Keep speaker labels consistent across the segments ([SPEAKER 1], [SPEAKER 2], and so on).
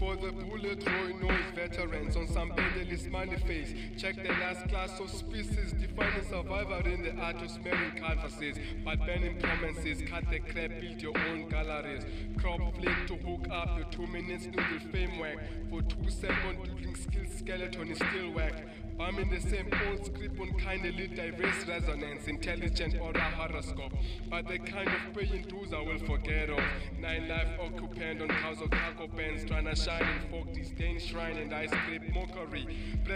[SPEAKER 1] For the bullet Roy noise veterans on some Bentley smiley face. Check the last class of species, defining survivor in the art of smearing canvases. But banning promises, cut the crap, build your own galleries. Crop flick to hook up your two minutes noodle fame work. For two second doodling skill skeleton is still work. I'm in the same old script on kindly diverse resonance, intelligent or a horoscope. But the kind of paying dues I will forget of. Nine life occupant on cows of cargo bands, trying to shine in folk disdain shrine and I scrape mockery.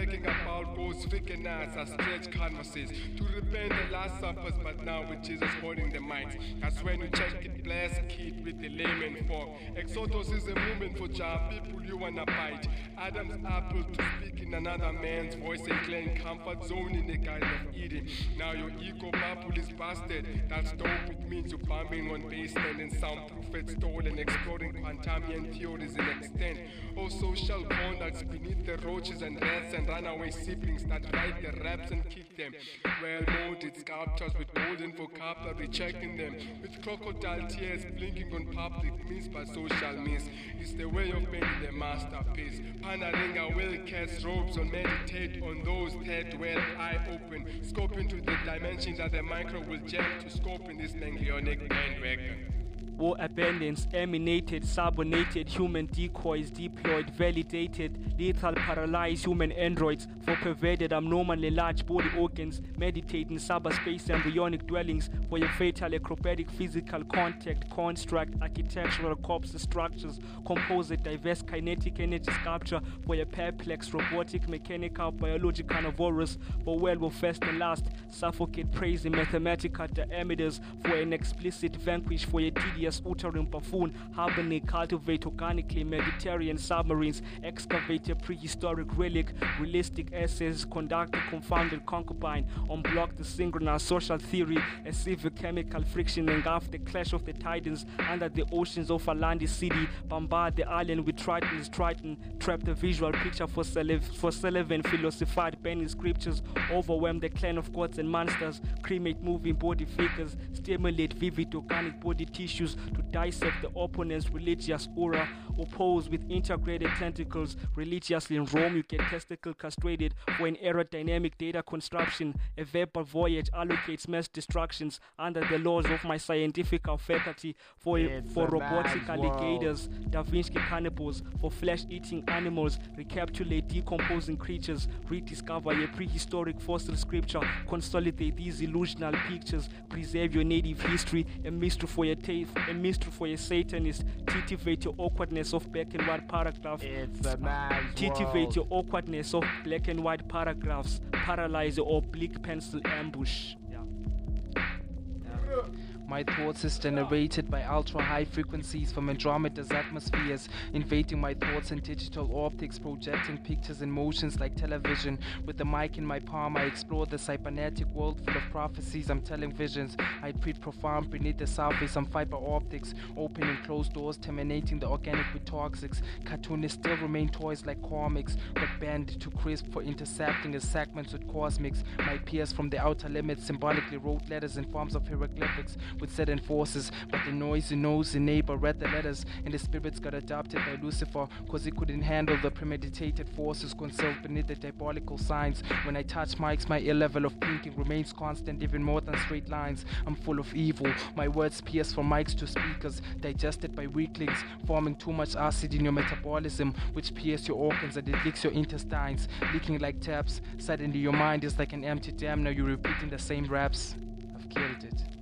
[SPEAKER 1] Breaking about goals, freaking nights, I stretch canvases. To repent the last suppers, but now with Jesus holding the mic. That's when you check it, bless kid with the Layman Fog. Exodus is a movement for job, people you wanna bite. Adam's apple to speak in another man's voice and claim comfort zone in the Garden of Eden. Now your ego bubble is busted. That's dope, it means you're bombing on baseline and soundproof it stolen, exploring quantumian theories in extent. All social conducts beneath the roaches and rats and runaway siblings that write the raps and kick them. Well molded sculptures with golden vocabulary checking them. With crocodile tears blinking on public means by social means. It's the way of making the masterpiece. Panaringa will cast robes on meditate on those that well eye open. Scope into the dimensions that the micro will jam to scope in this ganglionic bandwagon.
[SPEAKER 2] War abundance, emanated, subornated, human decoys deployed, validated, lethal, paralyzed human androids. For perverted, abnormally large body organs, meditating cyberspace embryonic dwellings. For your fatal acrobatic physical contact, construct, architectural corpse structures, composite, diverse kinetic energy sculpture. For your perplex robotic, mechanical, biological carnivorous, for well will first and last, suffocate, praise in mathematical diameters. For an explicit vanquish for your tedious uterine buffoon, hibernate, cultivate organically, Mediterranean submarines, excavate a prehistoric relic, realistic essays, conduct a confounded concubine, unblock the synchronous social theory, a civic chemical friction, engulf the clash of the titans under the oceans of a Alandi City, bombard the island with Triton's Triton, trap the visual picture for, Sulliv- for Sulliven, philosophied penny scriptures, overwhelm the clan of gods and monsters, cremate moving body figures, stimulate vivid organic body tissues to dissect the opponent's religious aura, oppose with integrated tentacles. Religiously in Rome, you get testicle castrated for an aerodynamic data construction. A verbal voyage allocates mass destructions under the laws of my scientific faculty for,
[SPEAKER 3] It's
[SPEAKER 2] for robotic alligators, Da Vinci cannibals, for flesh eating animals, recapitulate decomposing creatures, rediscover a prehistoric fossil scripture, consolidate these illusional pictures, preserve your native history, a mystery for your taste, a mystery for your satanist, titivate your awkwardness of black and white paragraphs.
[SPEAKER 3] It's a man's
[SPEAKER 2] Titivate
[SPEAKER 3] world.
[SPEAKER 2] your awkwardness of black and white paragraphs, paralyze your oblique pencil ambush.
[SPEAKER 4] My thoughts is generated by ultra high frequencies from Andromeda's atmospheres, invading my thoughts in digital optics, projecting pictures and motions like television. With the mic in my palm, I explore the cybernetic world full of prophecies. I'm telling visions. I breathe profound beneath the surface. I'm fiber optics, opening closed doors, terminating the organic with toxics. Cartoonists still remain toys like comics, but banned to crisp for intercepting the segments with cosmics. My peers from the outer limits symbolically wrote letters in forms of hieroglyphics with certain forces, but the noisy nosy neighbor read the letters, and the spirits got adopted by Lucifer, cause he couldn't handle the premeditated forces concealed beneath the diabolical signs. When I touch mics, my ear level of thinking remains constant, even more than straight lines. I'm full of evil. My words pierce from mics to speakers, digested by weaklings, forming too much acid in your metabolism, which pierce your organs and it leaks your intestines, leaking like taps. Suddenly, your mind is like an empty dam. Now you're repeating the same raps. I've killed it.